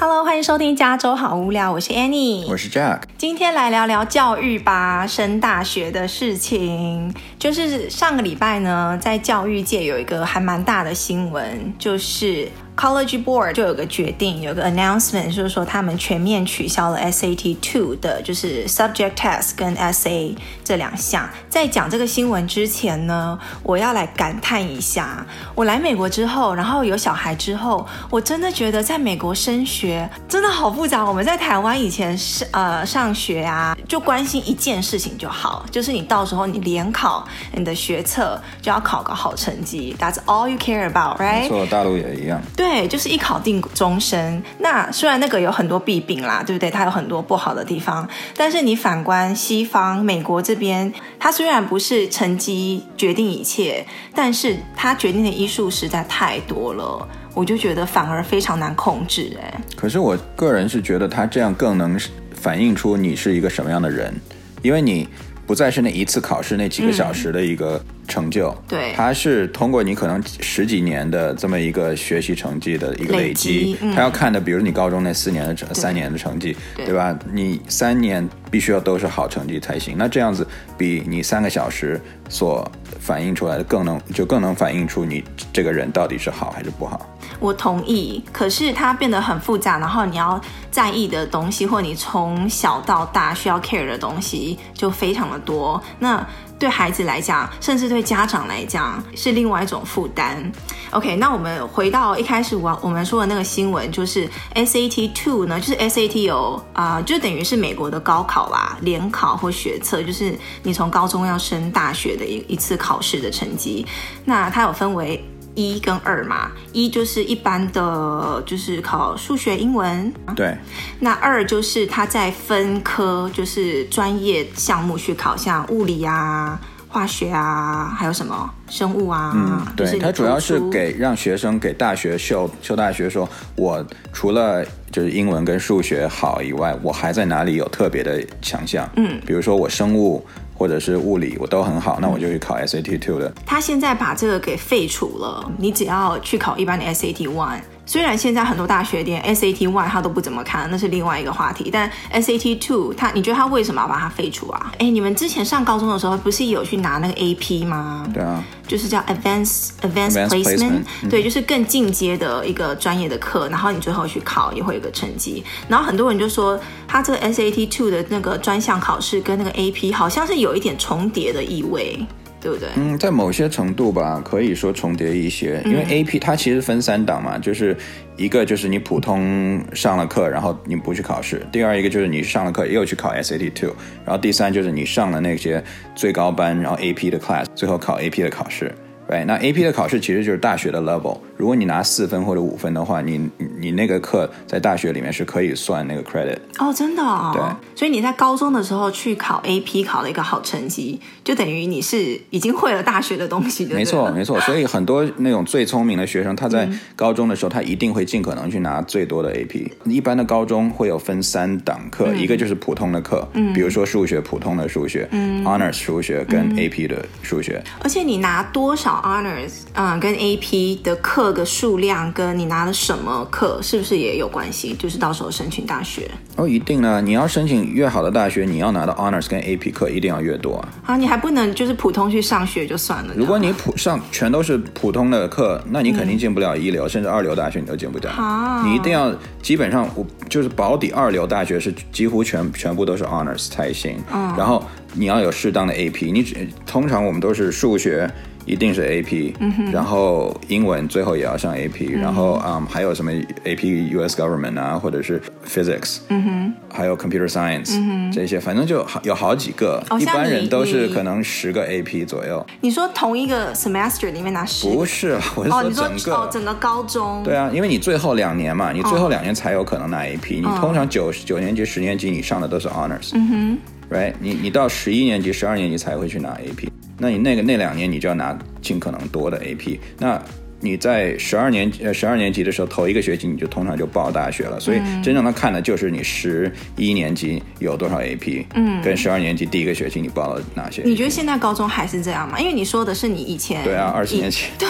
Hello，欢迎收听加州好无聊，我是 Annie，我是 Jack，今天来聊聊教育吧，升大学的事情。就是上个礼拜呢，在教育界有一个还蛮大的新闻，就是。College Board 就有个决定，有个 announcement，就是说他们全面取消了 SAT Two 的，就是 Subject Test 跟 SA 这两项。在讲这个新闻之前呢，我要来感叹一下，我来美国之后，然后有小孩之后，我真的觉得在美国升学真的好复杂。我们在台湾以前是呃上学啊，就关心一件事情就好，就是你到时候你联考，你的学测就要考个好成绩，That's all you care about，right？没错，大陆也一样。对。对，就是一考定终身。那虽然那个有很多弊病啦，对不对？它有很多不好的地方，但是你反观西方美国这边，它虽然不是成绩决定一切，但是它决定的因素实在太多了，我就觉得反而非常难控制。哎，可是我个人是觉得它这样更能反映出你是一个什么样的人，因为你不再是那一次考试那几个小时的一个。嗯成就，对，它是通过你可能十几年的这么一个学习成绩的一个累积，他、嗯、要看的，比如你高中那四年的成三年的成绩，对，对吧？你三年必须要都是好成绩才行。那这样子比你三个小时所反映出来的更能，就更能反映出你这个人到底是好还是不好。我同意，可是它变得很复杂，然后你要在意的东西，或你从小到大需要 care 的东西就非常的多。那对孩子来讲，甚至对家长来讲，是另外一种负担。OK，那我们回到一开始我我们说的那个新闻，就是 SAT Two 呢，就是 SAT 有啊、就等于是美国的高考啦，联考或学测，就是你从高中要升大学的一一次考试的成绩。那它有分为。一跟二嘛，一就是一般的，就是考数学、英文。对。那二就是他在分科，就是专业项目去考，像物理啊、化学啊，还有什么生物啊。嗯，对。他主要是给让学生给大学秀秀大学说，我除了就是英文跟数学好以外，我还在哪里有特别的强项？嗯，比如说我生物。或者是物理我都很好，那我就去考 SAT Two 的。他现在把这个给废除了，你只要去考一般的 SAT One。虽然现在很多大学连 SAT One 他都不怎么看，那是另外一个话题。但 SAT Two，他你觉得他为什么要把它废除啊？哎，你们之前上高中的时候不是有去拿那个 AP 吗？对啊，就是叫 Advanced Advanced, Placement，, 对，就是更进阶的一个专业的课，然后你最后去考也会有个成绩。然后很多人就说，他这个 SAT Two 的那个专项考试跟那个 AP 好像是有一点重叠的意味。对不对？嗯，在某些程度吧，可以说重叠一些，因为 AP 它其实分三档嘛，就是一个就是你普通上了课，然后你不去考试；第二一个就是你上了课又去考 SAT Two，然后第三就是你上了那些最高班，然后 AP 的 class，最后考 AP 的考试。对，那 AP 的考试其实就是大学的 level。如果你拿四分或者五分的话，你你那个课在大学里面是可以算那个 credit。哦，真的哦。对，所以你在高中的时候去考 AP，考了一个好成绩，就等于你是已经会了大学的东西。没错，没错。所以很多那种最聪明的学生，他在高中的时候，他一定会尽可能去拿最多的 AP。一般的高中会有分三档课，嗯、一个就是普通的课，嗯，比如说数学，普通的数学，嗯，Honors 数学跟 AP 的数学。而且你拿多少？Honors，嗯，跟 AP 的课的数量，跟你拿了什么课，是不是也有关系？就是到时候申请大学哦，一定呢。你要申请越好的大学，你要拿到 Honors 跟 AP 课一定要越多啊。啊，你还不能就是普通去上学就算了。如果你普上全都是普通的课，那你肯定进不了一流，嗯、甚至二流大学你都进不了。啊，你一定要基本上我就是保底二流大学是几乎全全部都是 Honors 才行。嗯，然后你要有适当的 AP，你只通常我们都是数学。一定是 AP，、嗯、然后英文最后也要上 AP，、嗯、然后嗯还有什么 AP US Government 啊，或者是 Physics，、嗯、还有 Computer Science、嗯、这些，反正就好有好几个、哦，一般人都是可能十个 AP 左右。你说同一个 semester 里面拿十？不是，我是说整个、哦说哦、整个高中。对啊，因为你最后两年嘛，你最后两年才有可能拿 AP，、哦、你通常九九年级、十年级你上的都是 Honors，嗯哼，Right？你你到十一年级、十二年级才会去拿 AP。那你那个那两年你就要拿尽可能多的 AP，那你在十二年呃十二年级的时候，头一个学期你就通常就报大学了，所以真正他看的就是你十一年级有多少 AP，嗯，跟十二年级第一个学期你报了哪些？你觉得现在高中还是这样吗？因为你说的是你以前对啊，二十年前。对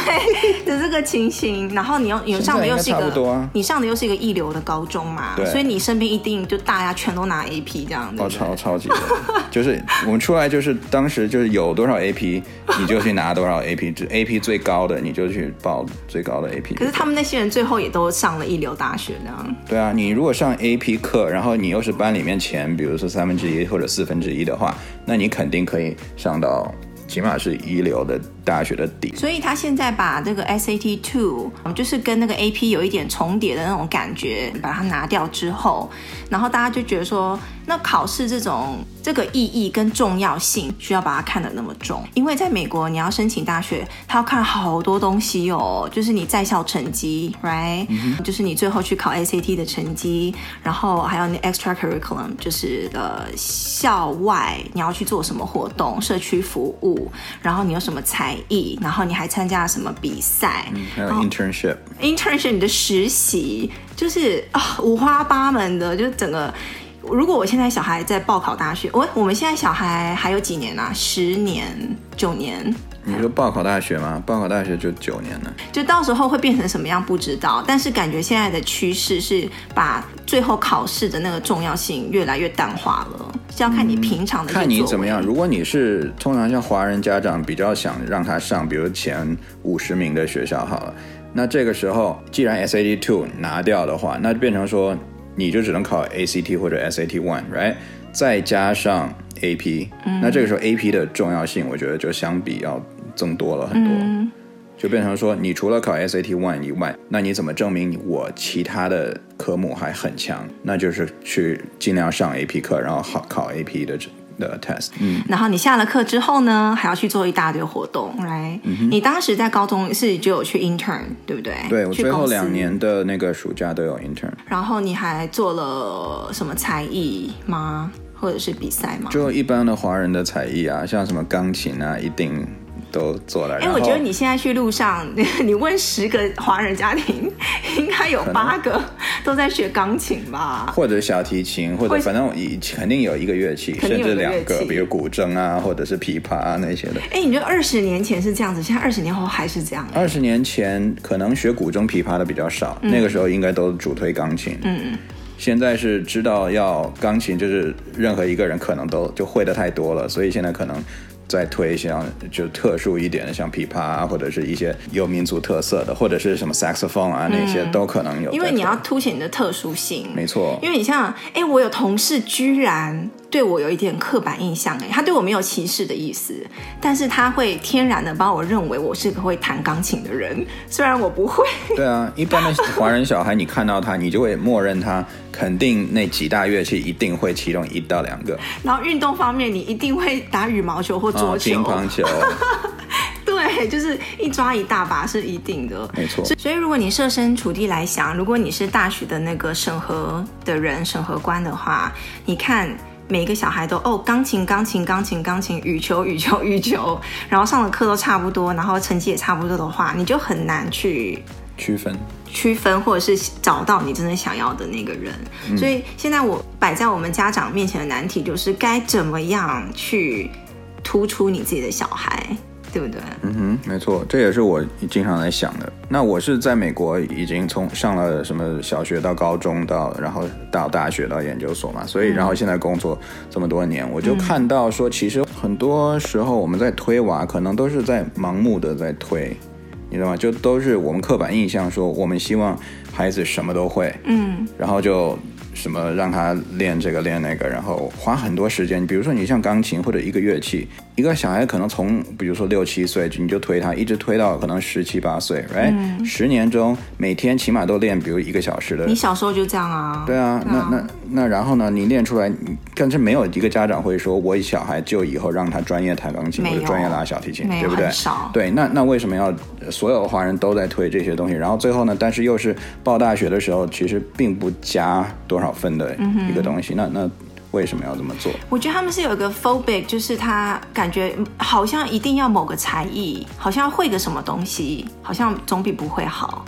的这个情形，然后你又你上的又是一个、啊、你上的又是一个一流的高中嘛，对，所以你身边一定就大家全都拿 AP 这样子，哦，超超级的，就是我们出来就是当时就是有多少 AP 你就去拿多少 AP，就 AP 最高的你就去报最高的 AP。可是他们那些人最后也都上了一流大学这样。对啊，你如果上 AP 课，然后你又是班里面前，比如说三分之一或者四分之一的话，那你肯定可以上到。起码是一流的大学的底，所以他现在把这个 SAT Two，就是跟那个 AP 有一点重叠的那种感觉，把它拿掉之后，然后大家就觉得说，那考试这种。这个意义跟重要性需要把它看得那么重，因为在美国你要申请大学，他要看好多东西哦，就是你在校成绩，right，、嗯、就是你最后去考 SAT 的成绩，然后还有你 extra curriculum，就是呃校外你要去做什么活动，社区服务，然后你有什么才艺，然后你还参加了什么比赛，嗯、还有 internship，internship 你的实习，就是啊、哦、五花八门的，就整个。如果我现在小孩在报考大学，我我们现在小孩还有几年啊？十年、九年？你说报考大学吗？报考大学就九年了。就到时候会变成什么样不知道，但是感觉现在的趋势是把最后考试的那个重要性越来越淡化了，是要看你平常的、嗯。看你怎么样。如果你是通常像华人家长比较想让他上，比如前五十名的学校好了，那这个时候既然 SAT Two 拿掉的话，那就变成说。你就只能考 ACT 或者 SAT One，right？再加上 AP，嗯，那这个时候 AP 的重要性，我觉得就相比要增多了很多，嗯，就变成说，你除了考 SAT One 以外，那你怎么证明我其他的科目还很强？那就是去尽量上 AP 课，然后考考 AP 的。的 test，嗯，然后你下了课之后呢，还要去做一大堆活动，来，嗯，你当时在高中是就有去 intern，对不对？对，我最后两年的那个暑假都有 intern。然后你还做了什么才艺吗？或者是比赛吗？就一般的华人的才艺啊，像什么钢琴啊，一定。都做了。哎，我觉得你现在去路上，你问十个华人家庭，应该有八个 都在学钢琴吧？或者小提琴，或者反正肯定有一个乐器，甚至两个，比如古筝啊，或者是琵琶啊那些的。哎，你觉得二十年前是这样子，现在二十年后还是这样？二十年前可能学古筝、琵琶的比较少，嗯、那个时候应该都主推钢琴。嗯嗯，现在是知道要钢琴，就是任何一个人可能都就会的太多了，所以现在可能。再推像就特殊一点的，像琵琶啊，或者是一些有民族特色的，或者是什么 saxophone 啊，那些都可能有。因为你要凸显你的特殊性。没错。因为你像，哎，我有同事居然对我有一点刻板印象，哎，他对我没有歧视的意思，但是他会天然的把我认为我是个会弹钢琴的人，虽然我不会。对啊，一般的华人小孩，你看到他，你就会默认他。肯定那几大乐器一定会其中一到两个。然后运动方面，你一定会打羽毛球或桌球、哦、乒乓球。对，就是一抓一大把是一定的，没错。所以如果你设身处地来想，如果你是大学的那个审核的人、审核官的话，你看每一个小孩都哦，钢琴、钢琴、钢琴、钢琴，羽球、羽球、羽球，然后上的课都差不多，然后成绩也差不多的话，你就很难去区分。区分或者是找到你真正想要的那个人，嗯，所以现在我摆在我们家长面前的难题就是该怎么样去突出你自己的小孩，对不对？嗯哼，没错，这也是我经常在想的。那我是在美国已经从上了什么小学到高中到然后到大学到研究所嘛，所以然后现在工作这么多年，我就看到说，其实很多时候我们在推娃，可能都是在盲目的在推。你知道吗？就都是我们刻板印象，说我们希望孩子什么都会，嗯，然后就。什么让他练这个练那个，然后花很多时间。比如说你像钢琴或者一个乐器，一个小孩可能从比如说六七岁你就推他，一直推到可能十七八岁，right？嗯，十年中每天起码都练，比如一个小时的。你小时候就这样啊？对啊，对啊，那那那然后呢？你练出来，但是没有一个家长会说，我小孩就以后让他专业弹钢琴或者专业拉小提琴，对不对？对，那那为什么要所有的华人都在推这些东西？然后最后呢？但是又是报大学的时候，其实并不加多少。分的一个东西，嗯、那那为什么要这么做？我觉得他们是有一个 phobic，就是他感觉好像一定要某个才艺，好像要会个什么东西，好像总比不会好。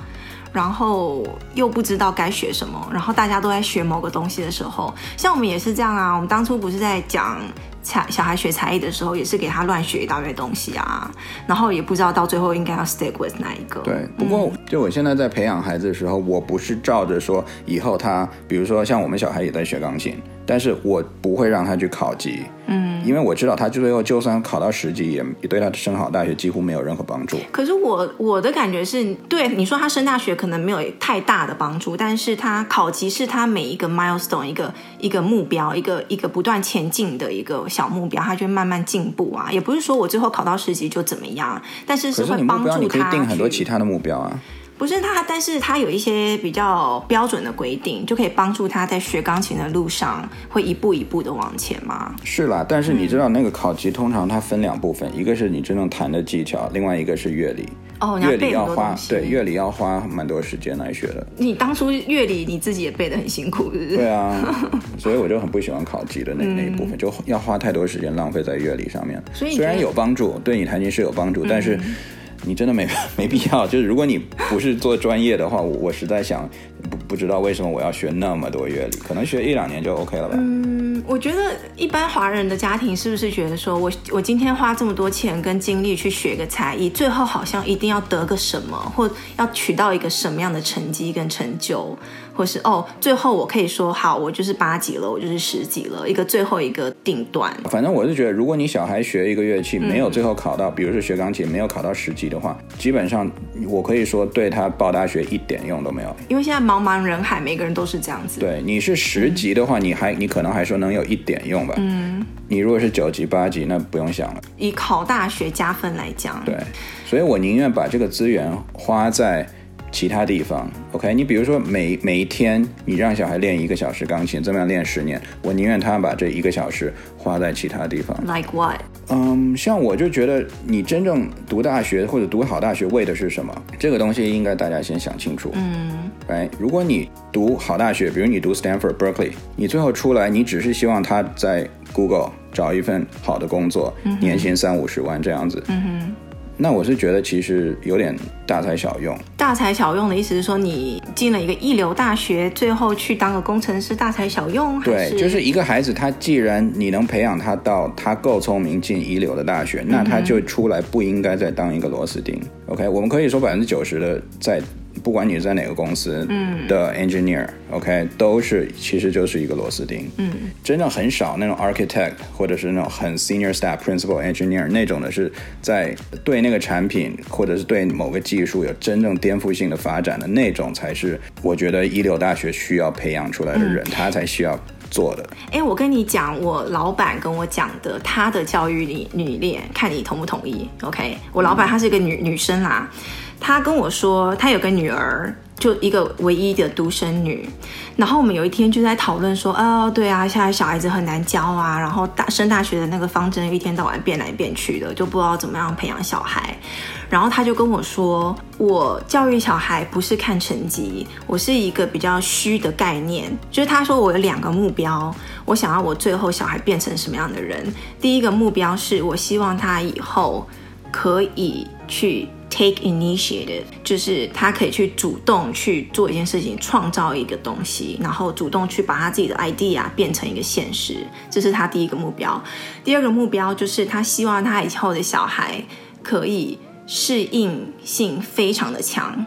然后又不知道该学什么，然后大家都在学某个东西的时候，像我们也是这样啊。我们当初不是在讲才小孩学才艺的时候，也是给他乱学一大堆东西啊，然后也不知道到最后应该要 stick with 哪一个。对，不过就我现在在培养孩子的时候，我不是照着说以后他，比如说像我们小孩也在学钢琴。但是我不会让他去考级，嗯，因为我知道他最后就算考到十级，也也对他升好大学几乎没有任何帮助。可是我我的感觉是，对你说他升大学可能没有太大的帮助，但是他考级是他每一个 milestone 一个一个目标，一个一个不断前进的一个小目标，他就会慢慢进步啊。也不是说我最后考到十级就怎么样，但是是会帮助他。你可以定很多其他的目标啊。不是他，但是他有一些比较标准的规定，就可以帮助他在学钢琴的路上会一步一步的往前吗？是啦，但是你知道那个考级通常它分两部分，嗯、一个是你真正弹的技巧，另外一个是乐理。哦，乐理要花对乐理要花蛮多时间来学的。你当初乐理你自己也背得很辛苦，是不是？对啊，所以我就很不喜欢考级的那那一部分，嗯、就要花太多时间浪费在乐理上面。所以虽然有帮助，对你弹琴是有帮助，嗯、但是。你真的没没必要，就是如果你不是做专业的话，我实在想不不知道为什么我要学那么多乐理，可能学一两年就 OK 了吧。嗯，我觉得一般华人的家庭是不是觉得说我我今天花这么多钱跟精力去学个才艺，最后好像一定要得个什么，或要取到一个什么样的成绩跟成就？或是哦，最后我可以说好，我就是八级了，我就是十级了，一个最后一个定段。反正我是觉得，如果你小孩学一个乐器没有最后考到，嗯、比如说学钢琴没有考到十级的话，基本上我可以说对他报大学一点用都没有。因为现在茫茫人海，每个人都是这样子。对，你是十级的话，嗯、你还你可能还说能有一点用吧。嗯。你如果是九级八级，那不用想了。以考大学加分来讲。对，所以我宁愿把这个资源花在。其他地方，OK，你比如说每每一天你让小孩练一个小时钢琴，这么样练十年，我宁愿他把这一个小时花在其他地方。Like what？嗯，像我就觉得你真正读大学或者读好大学为的是什么？这个东西应该大家先想清楚。嗯，哎，如果你读好大学，比如你读 Stanford、Berkeley，你最后出来，你只是希望他在 Google 找一份好的工作，嗯、年薪三五十万这样子。嗯哼。那我是觉得其实有点大材小用。大材小用的意思是说，你进了一个一流大学，最后去当个工程师，大材小用？对，就是一个孩子，他既然你能培养他到他够聪明进一流的大学，那他就出来不应该再当一个螺丝钉。OK，我们可以说百分之九十的在。不管你是在哪个公司的 engineer，OK，、嗯 okay, 都是其实就是一个螺丝钉。嗯，真的很少那种 architect 或者是那种很 senior staff principal engineer 那种的是在对那个产品或者是对某个技术有真正颠覆性的发展的那种才是我觉得一流大学需要培养出来的人，嗯、他才需要做的。哎，我跟你讲，我老板跟我讲的他的教育理理念，看你同不同意？OK，我老板她是一个女、嗯、女生啦。他跟我说，他有个女儿，就一个唯一的独生女。然后我们有一天就在讨论说，哦，对啊，现在小孩子很难教啊。然后大升大学的那个方针，一天到晚变来变去的，就不知道怎么样培养小孩。然后他就跟我说，我教育小孩不是看成绩，我是一个比较虚的概念。就是他说我有两个目标，我想要我最后小孩变成什么样的人。第一个目标是我希望他以后可以去。Take initiative，就是他可以去主动去做一件事情，创造一个东西，然后主动去把他自己的 idea 变成一个现实，这是他第一个目标。第二个目标就是他希望他以后的小孩可以适应性非常的强，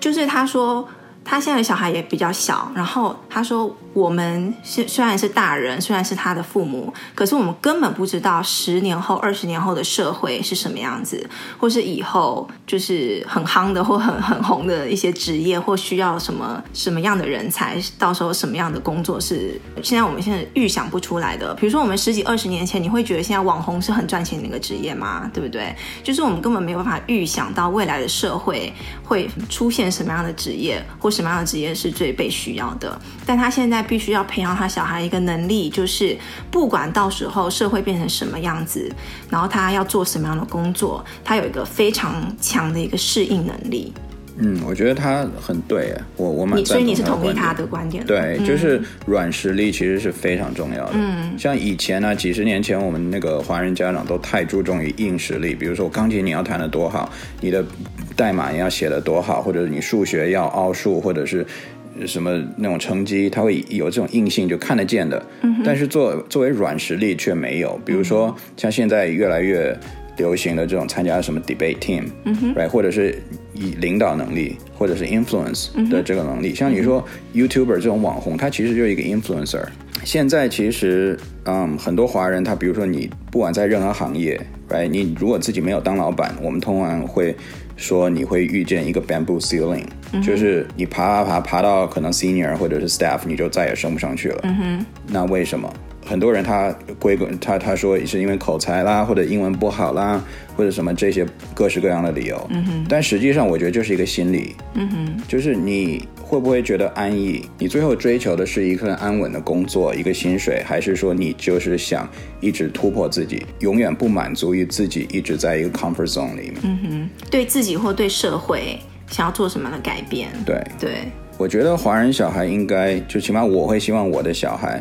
就是他说。他现在的小孩也比较小，然后他说：“我们是虽然是大人，虽然是他的父母，可是我们根本不知道十年后、二十年后的社会是什么样子，或是以后就是很夯的或很很红的一些职业，或需要什么什么样的人才，到时候什么样的工作是现在我们现在预想不出来的。比如说，我们十几二十年前，你会觉得现在网红是很赚钱的一个职业吗？对不对？就是我们根本没有办法预想到未来的社会会出现什么样的职业，或什么样的职业是最被需要的，但他现在必须要培养他小孩一个能力，就是不管到时候社会变成什么样子，然后他要做什么样的工作，他有一个非常强的一个适应能力。嗯，我觉得他很对，我我蛮所以你是同意他的观点的？对，就是软实力其实是非常重要的。嗯，像以前呢，几十年前我们那个华人家长都太注重于硬实力，比如说钢琴你要弹得多好，你的代码你要写得多好，或者你数学要奥数，或者是什么那种成绩，他会有这种硬性就看得见的。嗯，但是作作为软实力却没有，比如说像现在越来越。流行的这种参加什么 debate team，嗯，right，或者是以领导能力，或者是 influence 的这个能力，嗯、像你说 YouTuber 这种网红，他其实就是一个 influencer。现在其实，嗯，很多华人他，比如说你不管在任何行业，right，你如果自己没有当老板，我们通常会说你会遇见一个 bamboo ceiling，嗯、就是你爬爬爬爬到可能 senior 或者是 staff，你就再也升不上去了。嗯哼，那为什么？很多人他归根他他说是因为口才啦，或者英文不好啦，或者什么这些各式各样的理由。嗯哼。但实际上，我觉得就是一个心理。嗯哼。就是你会不会觉得安逸？你最后追求的是一份安稳的工作，一个薪水，还是说你就是想一直突破自己，永远不满足于自己一直在一个 comfort zone 里面？嗯哼。对自己或对社会想要做什么样的改变？对对。我觉得华人小孩应该，就起码我会希望我的小孩。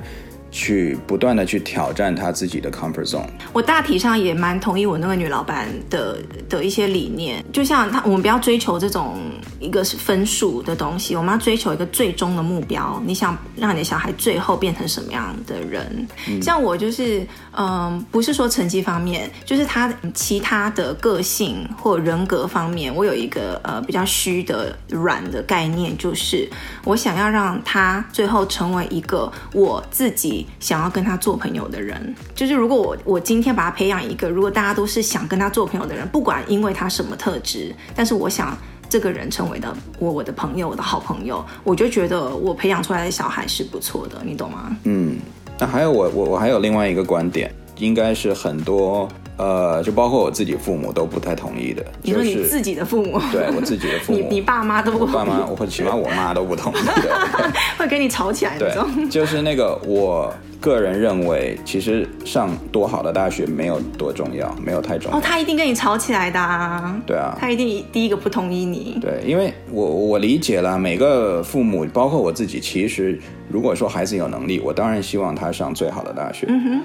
去不断的去挑战他自己的 comfort zone。我大体上也蛮同意我那个女老板的的一些理念，就像他，我们不要追求这种一个是分数的东西，我们要追求一个最终的目标。你想让你的小孩最后变成什么样的人？嗯、像我就是，嗯、呃，不是说成绩方面，就是他其他的个性或人格方面，我有一个呃比较虚的软的概念，就是我想要让他最后成为一个我自己。想要跟他做朋友的人，就是如果我我今天把他培养一个，如果大家都是想跟他做朋友的人，不管因为他什么特质，但是我想这个人成为的我我的朋友，我的好朋友，我就觉得我培养出来的小孩是不错的，你懂吗？嗯，那还有我我我还有另外一个观点，应该是很多。呃，就包括我自己父母都不太同意的。你说你自己的父母？对，我自己的父母。你你爸妈都不同意？爸妈，或起码我妈都不同意。会跟你吵起来那种。对，就是那个，我个人认为，其实上多好的大学没有多重要，没有太重要。哦，他一定跟你吵起来的啊。对啊。他一定第一个不同意你。对，因为我我理解了每个父母，包括我自己，其实如果说孩子有能力，我当然希望他上最好的大学。嗯哼。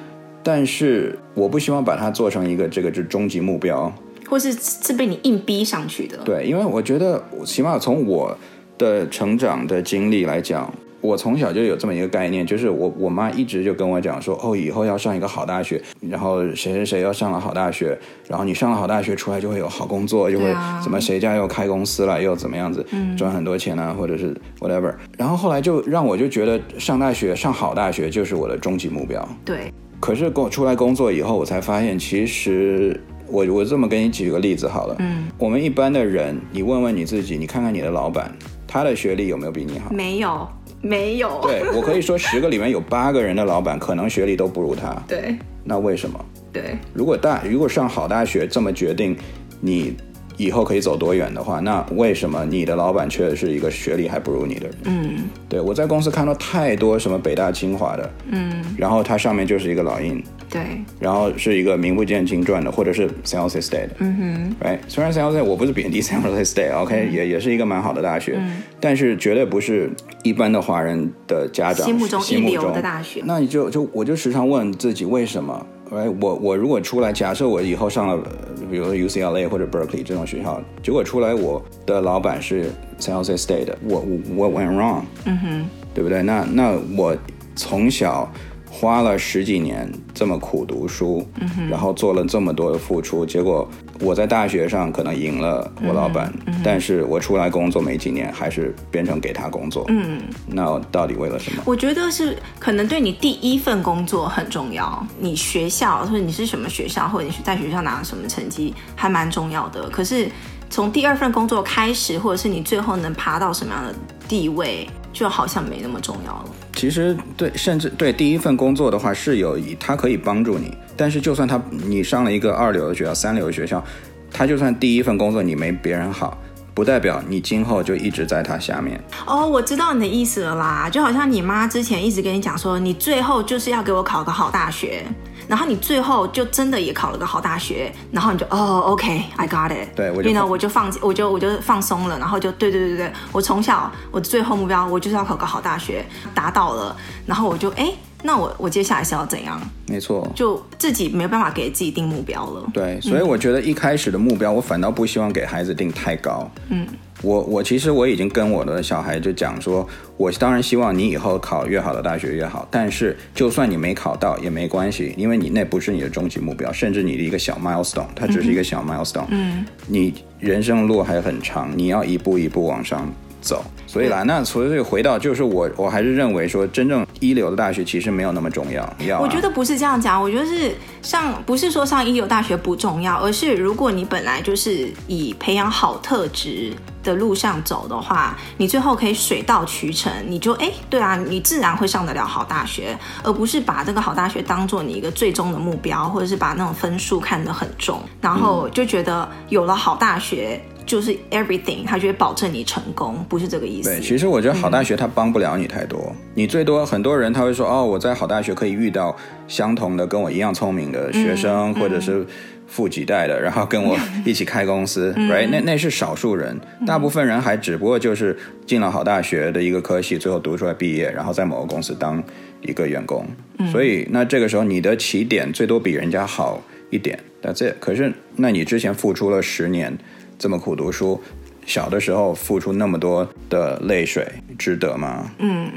但是我不希望把它做成一个这个就是终极目标，或是是被你硬逼上去的。对，因为我觉得，起码从我的成长的经历来讲，我从小就有这么一个概念，就是我我妈一直就跟我讲说，哦，以后要上一个好大学，然后谁谁谁要上了好大学，然后你上了好大学出来就会有好工作，就会怎么谁家又开公司了，又怎么样子赚很多钱啊，或者是 whatever。然后后来就让我就觉得上大学上好大学就是我的终极目标。对。可是工出来工作以后，我才发现，其实我我这么给你举个例子好了，嗯，我们一般的人，你问问你自己，你看看你的老板，他的学历有没有比你好？没有，没有。对，我可以说十个里面有八个人的老板可能学历都不如他。对，那为什么？对，如果大如果上好大学这么决定你。以后可以走多远的话，那为什么你的老板却是一个学历还不如你的人？嗯，对，我在公司看到太多什么北大清华的，嗯，然后他上面就是一个老印，对，然后是一个名不见经传的，或者是 San Jose State，嗯哼，right，虽然 San Jose 我不是贬低 San Jose State，OK，、嗯、也也是一个蛮好的大学，嗯，但是绝对不是一般的华人的家长心目中。一流的大学。那你就就我就时常问自己为什么？哎，我我如果出来，假设我以后上了，比如说 UCLA 或者 Berkeley 这种学校，结果出来我的老板是 San Jose State 的，我我我 went wrong，嗯哼，对不对？那那我从小。花了十几年这么苦读书，嗯哼，然后做了这么多的付出，结果我在大学上可能赢了我老板，嗯嗯，但是我出来工作没几年，还是变成给他工作。嗯，那到底为了什么？我觉得是可能对你第一份工作很重要，你学校或者你是什么学校，或者你是在学校拿了什么成绩，还蛮重要的。可是从第二份工作开始，或者是你最后能爬到什么样的地位，就好像没那么重要了。其实对，甚至对第一份工作的话是有，他可以帮助你。但是就算他你上了一个二流的学校、三流的学校，他就算第一份工作你没别人好，不代表你今后就一直在他下面。哦，我知道你的意思了啦，就好像你妈之前一直跟你讲说，你最后就是要给我考个好大学，然后你最后就真的也考了个好大学，然后你就哦，OK，I got it，对，我就放弃，我就我就放松了，然后就对对对对，我从小我的最后目标我就是要考个好大学，达到了，然后我就哎。那我我接下来是要怎样？没错，就自己没有办法给自己定目标了。对，所以我觉得一开始的目标，我反倒不希望给孩子定太高。嗯，我我其实我已经跟我的小孩就讲说，我当然希望你以后考越好的大学越好，但是就算你没考到也没关系，因为你那不是你的终极目标，甚至你的一个小 milestone，它只是一个小 milestone。嗯，你人生路还很长，你要一步一步往上走。所以啦，那所以回到就是我，我还是认为说，真正一流的大学其实没有那么重要。要啊、我觉得不是这样讲，我觉得是上不是说上一流大学不重要，而是如果你本来就是以培养好特质的路上走的话，你最后可以水到渠成，你就哎，对啊，你自然会上得了好大学，而不是把这个好大学当做你一个最终的目标，或者是把那种分数看得很重，然后就觉得有了好大学。就是 everything，他就会保证你成功，不是这个意思。对，其实我觉得好大学它帮不了你太多，嗯、你最多很多人他会说哦，我在好大学可以遇到相同的跟我一样聪明的学生，嗯、或者是富几代的，然后跟我一起开公司、嗯、，right？那那是少数人，大部分人还只不过就是进了好大学的一个科系，最后读出来毕业，然后在某个公司当一个员工。嗯、所以那这个时候你的起点最多比人家好一点，That's it。可是那你之前付出了十年。这么苦读书，小的时候付出那么多的泪水，值得吗？嗯，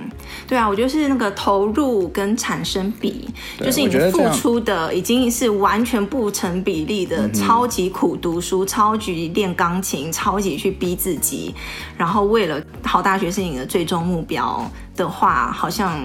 对啊，我觉得是那个投入跟产生比，就是你付出的已经是完全不成比例的，超级苦读书，超级练钢琴，超级去逼自己，然后为了好大学是你的最终目标的话，好像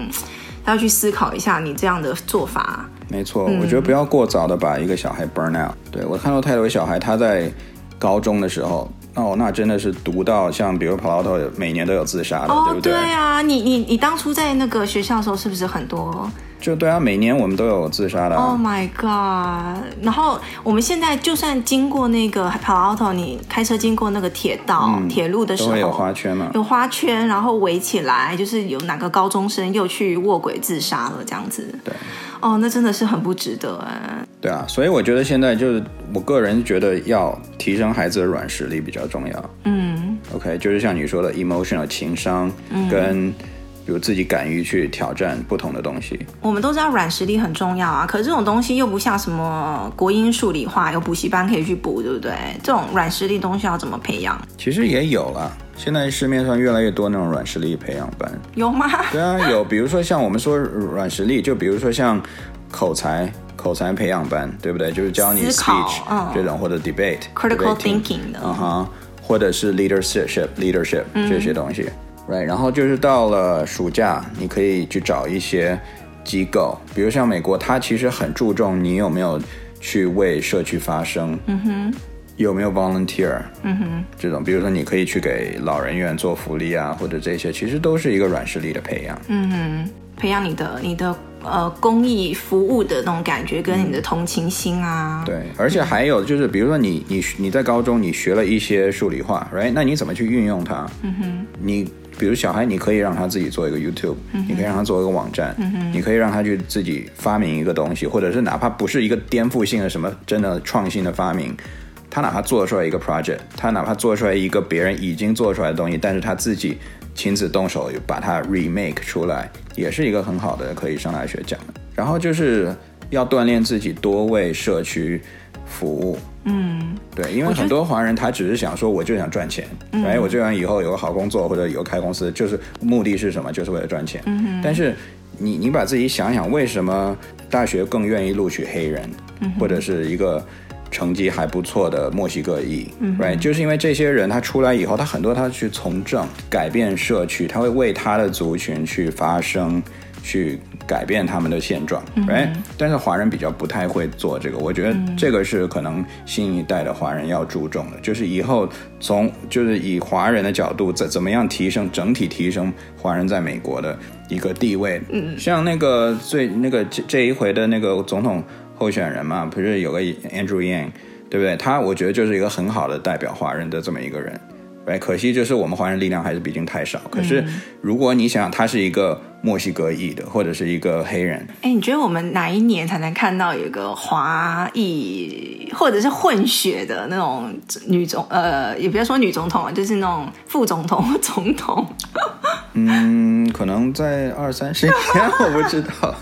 要去思考一下你这样的做法。没错，嗯，我觉得不要过早的把一个小孩 burn out。对，我看到太多小孩他在。高中的时候，哦，那真的是读到像比如 Palo Alto 每年都有自杀的，哦、对不对？对啊，你你你当初在那个学校的时候是不是很多？就对啊，每年我们都有自杀的、啊。Oh my god！然后我们现在就算经过那个 Palo Alto，你开车经过那个铁道、嗯、铁路的时候，有花圈吗？有花圈，然后围起来，就是有哪个高中生又去卧轨自杀了这样子。对。哦，那真的是很不值得啊。对啊，所以我觉得现在就是我个人觉得要提升孩子的软实力比较重要。嗯，OK，就是像你说的 emotional 情商，跟比如自己敢于去挑战不同的东西。我们都知道软实力很重要啊，可是这种东西又不像什么国英数理化有补习班可以去补，对不对？这种软实力东西要怎么培养？其实也有啦。现在市面上越来越多那种软实力培养班，有吗？对啊，有。比如说像我们说软实力，就比如说像口才、口才培养班，对不对？就是教你 speech、嗯、这种或者 debate、critical thinking 的，嗯哼，或者是 leadership、leadership 这些东西、嗯、，right？然后就是到了暑假，你可以去找一些机构，比如像美国，它其实很注重你有没有去为社区发声。嗯哼。有没有 volunteer？嗯哼，这种，比如说你可以去给老人院做福利啊，或者这些，其实都是一个软实力的培养。嗯哼，培养你的你的呃公益服务的那种感觉，跟你的同情心啊。对，而且还有就是，比如说你你你在高中你学了一些数理化，right？那你怎么去运用它？嗯哼，你比如小孩，你可以让他自己做一个 YouTube，你可以让他做一个网站，你可以让他去自己发明一个东西，或者是哪怕不是一个颠覆性的什么真的创新的发明。他哪怕做出来一个 project，他哪怕做出来一个别人已经做出来的东西，但是他自己亲自动手把它 remake 出来，也是一个很好的可以上大学讲的。然后就是要锻炼自己多为社区服务。嗯，对，因为很多华人他只是想说，我就想赚钱，哎、嗯，我就想以后有个好工作或者以后开公司，就是目的是什么？就是为了赚钱。嗯。但是你你把自己想想，为什么大学更愿意录取黑人，嗯、或者是一个？成绩还不错的墨西哥裔，嗯，right，就是因为这些人他出来以后，他很多他去从政，改变社区，他会为他的族群去发声，去改变他们的现状嗯。但是华人比较不太会做这个，我觉得这个是可能新一代的华人要注重的，就是以后从就是以华人的角度怎怎么样提升整体提升华人在美国的一个地位。嗯，像那个最那个这这一回的那个总统。候选人嘛，不是有个 Andrew Yang，对不对？他我觉得就是一个很好的代表华人的这么一个人。哎，可惜就是我们华人力量还是毕竟太少。可是如果你想，他是一个墨西哥裔的，或者是一个黑人，哎，你觉得我们哪一年才能看到有一个华裔或者是混血的那种女总？呃，也不要说女总统啊，就是那种副总统、总统。嗯，可能在二三十年，我不知道。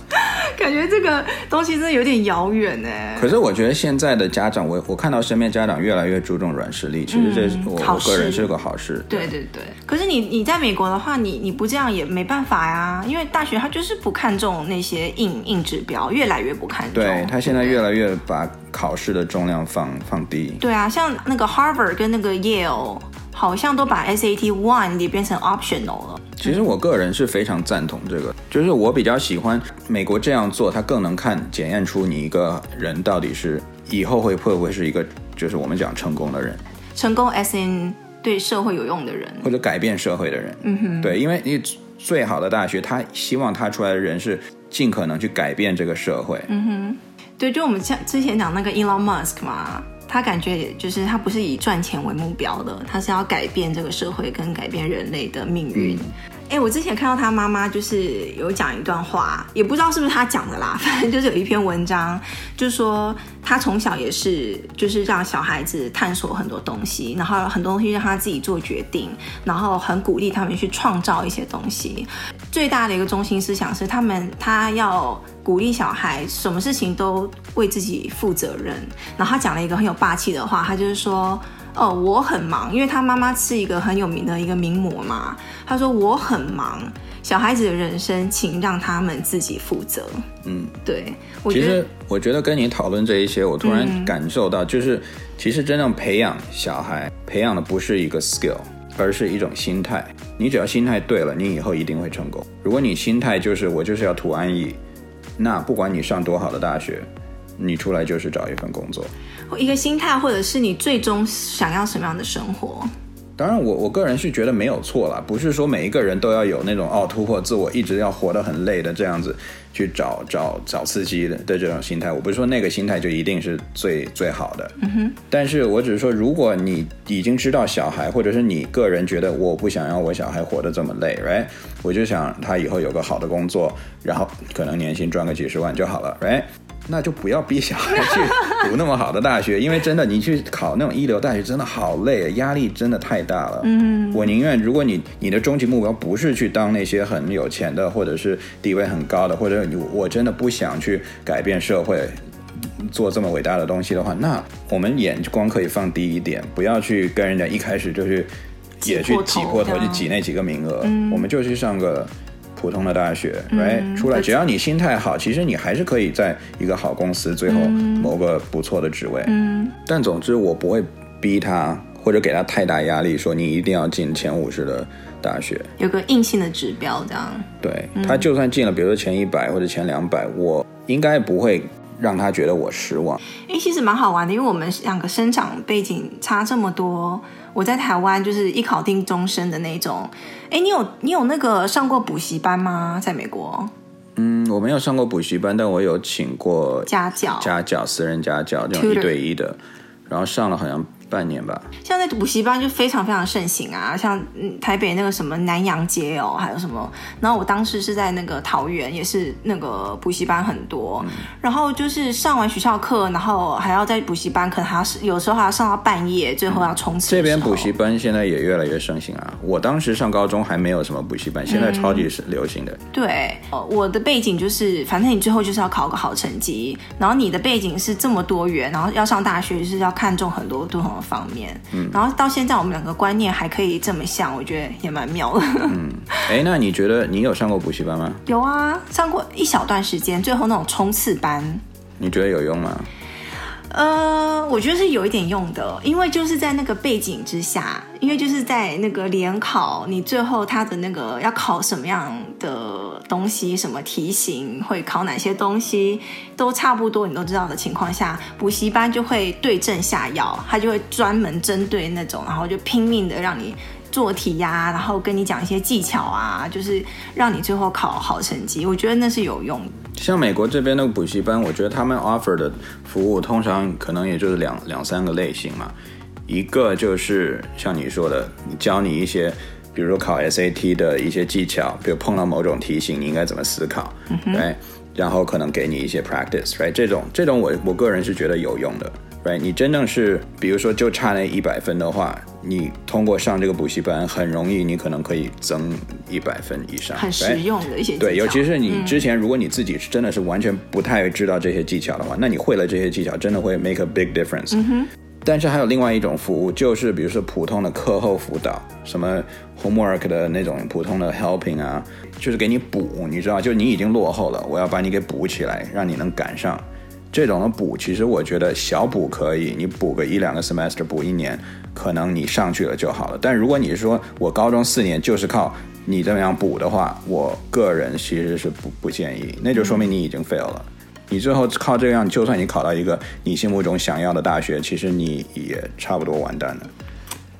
这个东西真的有点遥远呢。可是我觉得现在的家长，我我看到身边家长越来越注重软实力，其实这是我，我个人是个好事。对对对。可是你你在美国的话，你你不这样也没办法呀，因为大学他就是不看重那些硬硬指标，越来越不看重。对，他现在越来越把考试的重量放放低。对啊，像那个 Harvard 跟那个 Yale。好像都把 SAT One 也变成 optional 了。其实我个人是非常赞同这个，就是我比较喜欢美国这样做，它更能看检验出你一个人到底是以后会会不会是一个，就是我们讲成功的人。成功 S N 对社会有用的人，或者改变社会的人。嗯哼，对，因为你最好的大学，他希望他出来的人是尽可能去改变这个社会。嗯哼，对，就我们像之前讲那个 Elon Musk 嘛。他感觉也就是他不是以赚钱为目标的，他是要改变这个社会跟改变人类的命运。哎、嗯，我之前看到他妈妈就是有讲一段话，也不知道是不是他讲的啦，反正就是有一篇文章，就是说他从小也是就是让小孩子探索很多东西，然后很多东西让他自己做决定，然后很鼓励他们去创造一些东西。最大的一个中心思想是他们他要。鼓励小孩，什么事情都为自己负责任。然后他讲了一个很有霸气的话，他就是说：“哦，我很忙，因为他妈妈是一个很有名的一个名模嘛。”他说：“我很忙，小孩子的人生，请让他们自己负责。”嗯，对。其实我觉得跟你讨论这一些，我突然感受到，就是、嗯、其实真正培养小孩，培养的不是一个 skill，而是一种心态。你只要心态对了，你以后一定会成功。如果你心态就是我就是要图安逸。那不管你上多好的大学，你出来就是找一份工作，一个心态，或者是你最终想要什么样的生活。当然我，我我个人是觉得没有错啦，不是说每一个人都要有那种哦突破自我，一直要活得很累的这样子去找找找刺激的的这种心态。我不是说那个心态就一定是最最好的。嗯哼。但是我只是说，如果你已经知道小孩，或者是你个人觉得我不想要我小孩活得这么累，right？我就想他以后有个好的工作，然后可能年薪赚个几十万就好了，right？那就不要逼小孩去读那么好的大学，因为真的，你去考那种一流大学真的好累，压力真的太大了。嗯，我宁愿，如果你你的终极目标不是去当那些很有钱的，或者是地位很高的，或者你我真的不想去改变社会，做这么伟大的东西的话，那我们眼光可以放低一点，不要去跟人家一开始就是也去挤破头去挤那几个名额，嗯，我们就去上个。普通的大学，right？嗯，出来，只要你心态好，其实你还是可以在一个好公司，最后谋个不错的职位。嗯，但总之我不会逼他或者给他太大压力，说你一定要进前五十的大学，有个硬性的指标这样。对，他就算进了，比如说前一百或者前两百，我应该不会让他觉得我失望。因为其实蛮好玩的，因为我们两个生长背景差这么多。我在台湾就是一考定终身的那种，哎，你有你有那个上过补习班吗？在美国？嗯，我没有上过补习班，但我有请过家教，家教私人家教这种一对一的，然后上了好像。半年吧，像那补习班就非常非常盛行啊，像台北那个什么南洋街哦，还有什么，然后我当时是在那个桃园，也是那个补习班很多，嗯，然后就是上完学校课，然后还要在补习班，可能还要是有时候还要上到半夜，最后要冲刺。这边补习班现在也越来越盛行啊，我当时上高中还没有什么补习班，现在超级是流行的。嗯、对，我的背景就是，反正你最后就是要考个好成绩，然后你的背景是这么多元，然后要上大学就是要看重很多不同的方面，嗯，然后到现在我们两个观念还可以这么像，我觉得也蛮妙的。嗯，哎，那你觉得你有上过补习班吗？有啊，上过一小段时间，最后那种冲刺班。你觉得有用吗？呃，我觉得是有一点用的，因为就是在那个背景之下，因为就是在那个联考，你最后他的那个要考什么样的东西，什么题型会考哪些东西，都差不多，你都知道的情况下，补习班就会对症下药，他就会专门针对那种，然后就拼命的让你做题呀、啊，然后跟你讲一些技巧啊，就是让你最后考好成绩。我觉得那是有用的。像美国这边的补习班，我觉得他们 offer 的服务通常可能也就是两两三个类型嘛。一个就是像你说的，教你一些，比如说考 SAT 的一些技巧，比如碰到某种题型，你应该怎么思考，对、嗯，right? 然后可能给你一些 practice，right？这种这种我我个人是觉得有用的。Right, 你真正是，比如说就差那一百分的话，你通过上这个补习班，很容易，你可能可以增一百分以上。很实用的一些技巧。对，尤其是你之前，如果你自己真的是完全不太知道这些技巧的话，那你会了这些技巧，真的会 make a big difference。嗯哼。但是还有另外一种服务，就是比如说普通的课后辅导，什么 homework 的那种普通的 helping 啊，就是给你补，你知道，就你已经落后了，我要把你给补起来，让你能赶上。这种的补，其实我觉得小补可以，你补个一两个 semester，补一年，可能你上去了就好了。但如果你说我高中四年就是靠你这么样补的话，我个人其实是不不建议，那就说明你已经 fail 了。你最后靠这样，就算你考到一个你心目中想要的大学，其实你也差不多完蛋了。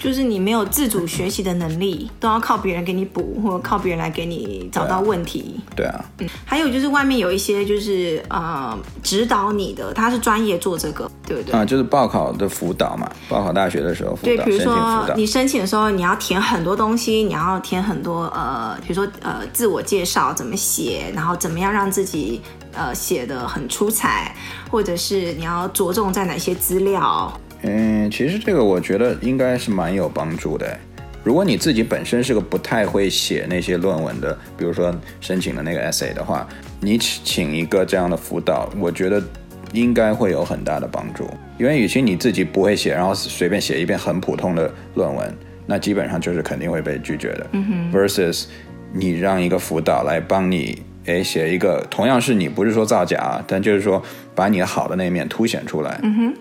就是你没有自主学习的能力，都要靠别人给你补，或者靠别人来给你找到问题。对啊，嗯，还有就是外面有一些就是呃指导你的，他是专业做这个，对不对？啊，就是报考的辅导嘛，报考大学的时候辅导。对，比如说你申请的时候，你要填很多东西，你要填很多呃，比如说呃自我介绍怎么写，然后怎么样让自己呃写的很出彩，或者是你要着重在哪些资料。嗯，其实这个我觉得应该是蛮有帮助的。如果你自己本身是个不太会写那些论文的，比如说申请的那个 essay 的话，你请一个这样的辅导，我觉得应该会有很大的帮助。因为与其你自己不会写，然后随便写一篇很普通的论文，那基本上就是肯定会被拒绝的。嗯哼。Versus 你让一个辅导来帮你，诶，写一个同样是你不是说造假，但就是说把你好的那一面凸显出来。嗯哼。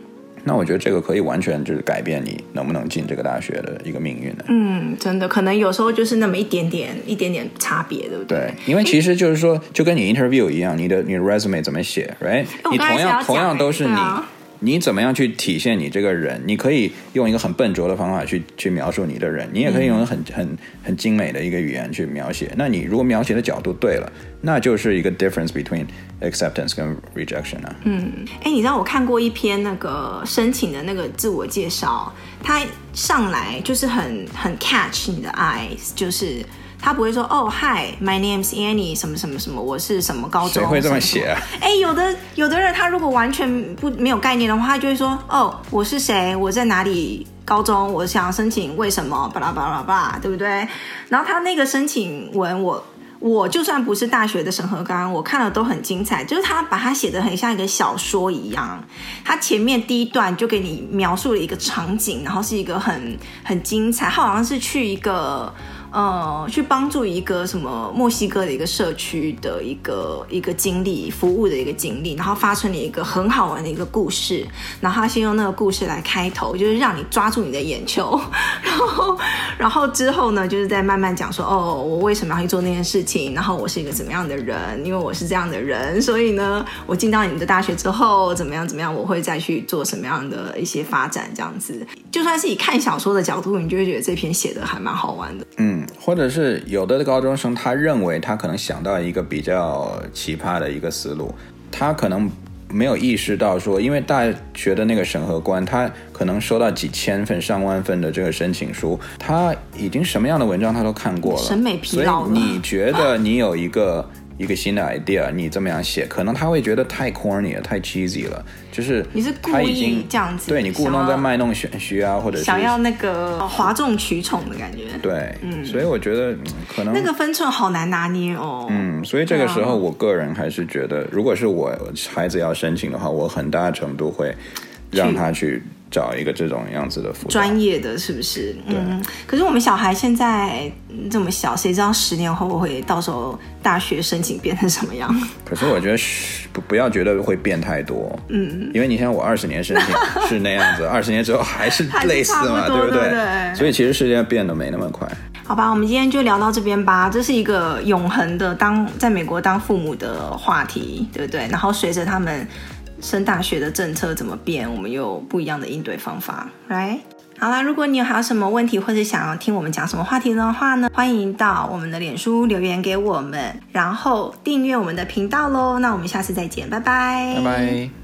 那我觉得这个可以完全就是改变你能不能进这个大学的一个命运的。嗯，真的，可能有时候就是那么一点点、一点点差别，对不对？对，因为其实就是说，就跟你 interview 一样，你的你的 resume 怎么写，right？你同样同样都是你。你怎么样去体现你这个人？你可以用一个很笨拙的方法去去描述你的人，你也可以用很很很精美的一个语言去描写。那你如果描写的角度对了，那就是一个 difference between acceptance 跟 rejection 啊。嗯，哎，你知道我看过一篇那个申请的那个自我介绍，他上来就是很很 catch 你的 eyes，就是。他不会说哦，Hi，my name's Annie，什么什么什么，我是什么高中？谁会这么写啊？哎，有的有的人他如果完全不没有概念的话，他就会说哦，我是谁？我在哪里高中？我想申请为什么？巴拉巴拉巴拉，对不对？然后他那个申请文，我我就算不是大学的审核官，我看了都很精彩，就是他把它写的很像一个小说一样。他前面第一段就给你描述了一个场景，然后是一个很很精彩，他好像是去一个。呃，去帮助一个什么墨西哥的一个社区的一个一个经历，服务的一个经历，然后发生了一个很好玩的一个故事，然后他先用那个故事来开头，就是让你抓住你的眼球，然 后然后之后呢，就是再慢慢讲说，哦，我为什么要去做那件事情，然后我是一个怎么样的人，因为我是这样的人，所以呢，我进到你们的大学之后，怎么样怎么样，我会再去做什么样的一些发展，这样子，就算是以看小说的角度，你就会觉得这篇写的还蛮好玩的，嗯。或者是有的高中生，他认为他可能想到一个比较奇葩的一个思路，他可能没有意识到说，因为大学的那个审核官，他可能收到几千份、上万份的这个申请书，他已经什么样的文章他都看过了，审美疲劳了。所以你觉得你有一个？一个新的 idea，你这么样写，可能他会觉得太 corny 了，太 cheesy 了，就是你是故意这样子，对，你故弄在卖弄玄虚啊，或者是想要那个哗众取宠的感觉，对，嗯，所以我觉得可能那个分寸好难拿捏哦，嗯，所以这个时候我个人还是觉得，如果是我孩子要申请的话，我很大程度会让他去。找一个这种样子的专业的是不是？对。嗯，可是我们小孩现在这么小，谁知道十年后会到时候大学申请变成什么样？可是我觉得不不要觉得会变太多，嗯，因为你像我二十年申请是那样子，二十年之后还是类似嘛，对不对？对。所以其实世界变得没那么快。好吧，我们今天就聊到这边吧。这是一个永恒的当在美国当父母的话题，对不对？然后随着他们。升大学的政策怎么变？我们有不一样的应对方法。，right？，好啦，如果你有还有什么问题，或者想要听我们讲什么话题的话呢，欢迎到我们的脸书留言给我们，然后订阅我们的频道喽。那我们下次再见，拜拜，拜拜。